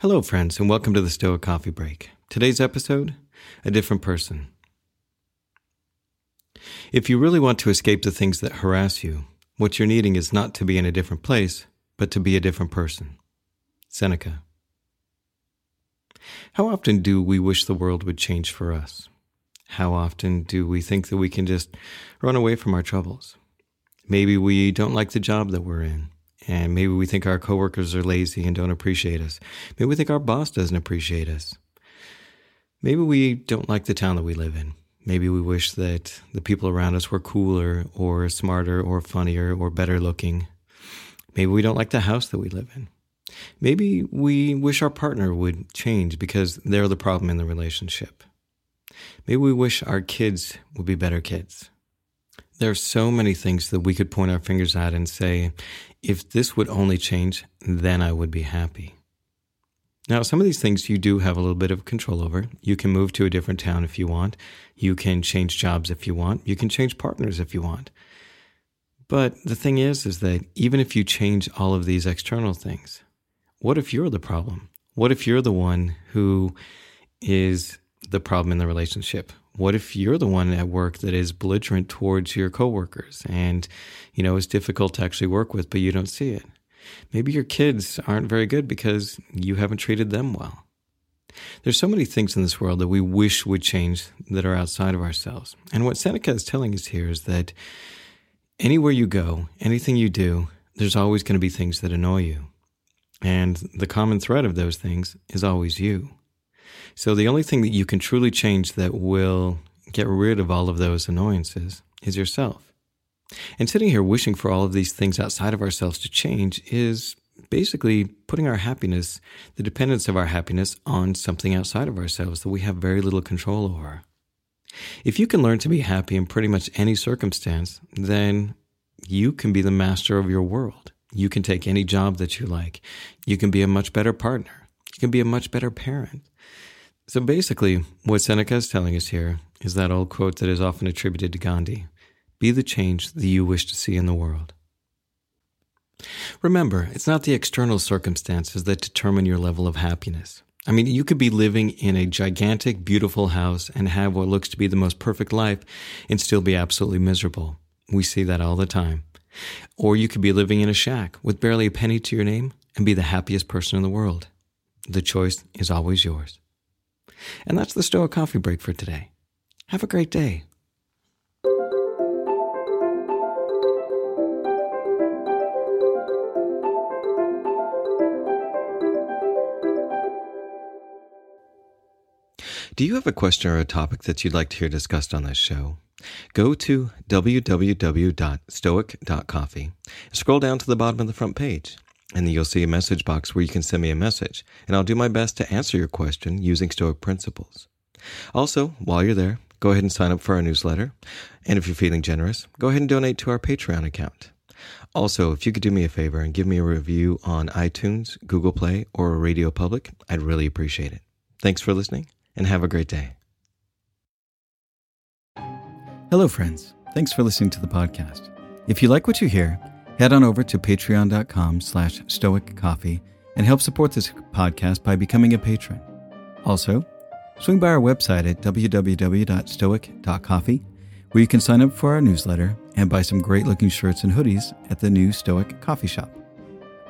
Hello, friends, and welcome to the Stoic Coffee Break. Today's episode A Different Person. If you really want to escape the things that harass you, what you're needing is not to be in a different place, but to be a different person. Seneca. How often do we wish the world would change for us? How often do we think that we can just run away from our troubles? Maybe we don't like the job that we're in, and maybe we think our coworkers are lazy and don't appreciate us. Maybe we think our boss doesn't appreciate us. Maybe we don't like the town that we live in. Maybe we wish that the people around us were cooler or smarter or funnier or better looking. Maybe we don't like the house that we live in. Maybe we wish our partner would change because they're the problem in the relationship. Maybe we wish our kids would be better kids. There are so many things that we could point our fingers at and say, if this would only change, then I would be happy. Now, some of these things you do have a little bit of control over. You can move to a different town if you want. You can change jobs if you want. You can change partners if you want. But the thing is, is that even if you change all of these external things, what if you're the problem? What if you're the one who is the problem in the relationship? What if you're the one at work that is belligerent towards your coworkers and, you know, is difficult to actually work with, but you don't see it? Maybe your kids aren't very good because you haven't treated them well. There's so many things in this world that we wish would change that are outside of ourselves. And what Seneca is telling us here is that anywhere you go, anything you do, there's always going to be things that annoy you. And the common thread of those things is always you. So the only thing that you can truly change that will get rid of all of those annoyances is yourself. And sitting here wishing for all of these things outside of ourselves to change is basically putting our happiness, the dependence of our happiness, on something outside of ourselves that we have very little control over. If you can learn to be happy in pretty much any circumstance, then you can be the master of your world. You can take any job that you like. You can be a much better partner. You can be a much better parent. So basically, what Seneca is telling us here is that old quote that is often attributed to Gandhi be the change that you wish to see in the world. Remember, it's not the external circumstances that determine your level of happiness. I mean, you could be living in a gigantic, beautiful house and have what looks to be the most perfect life and still be absolutely miserable. We see that all the time. Or you could be living in a shack with barely a penny to your name and be the happiest person in the world. The choice is always yours. And that's the Stoic Coffee Break for today. Have a great day. Do you have a question or a topic that you'd like to hear discussed on this show? Go to www.stoic.coffee and scroll down to the bottom of the front page. And then you'll see a message box where you can send me a message, and I'll do my best to answer your question using Stoic principles. Also, while you're there, go ahead and sign up for our newsletter. And if you're feeling generous, go ahead and donate to our Patreon account. Also, if you could do me a favor and give me a review on iTunes, Google Play, or Radio Public, I'd really appreciate it. Thanks for listening, and have a great day. Hello, friends. Thanks for listening to the podcast. If you like what you hear, head on over to patreon.com slash stoiccoffee and help support this podcast by becoming a patron. Also, swing by our website at www.stoic.coffee, where you can sign up for our newsletter and buy some great looking shirts and hoodies at the new Stoic Coffee Shop.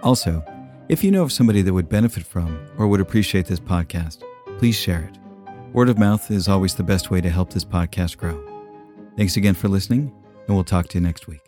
Also, if you know of somebody that would benefit from or would appreciate this podcast, please share it. Word of mouth is always the best way to help this podcast grow. Thanks again for listening, and we'll talk to you next week.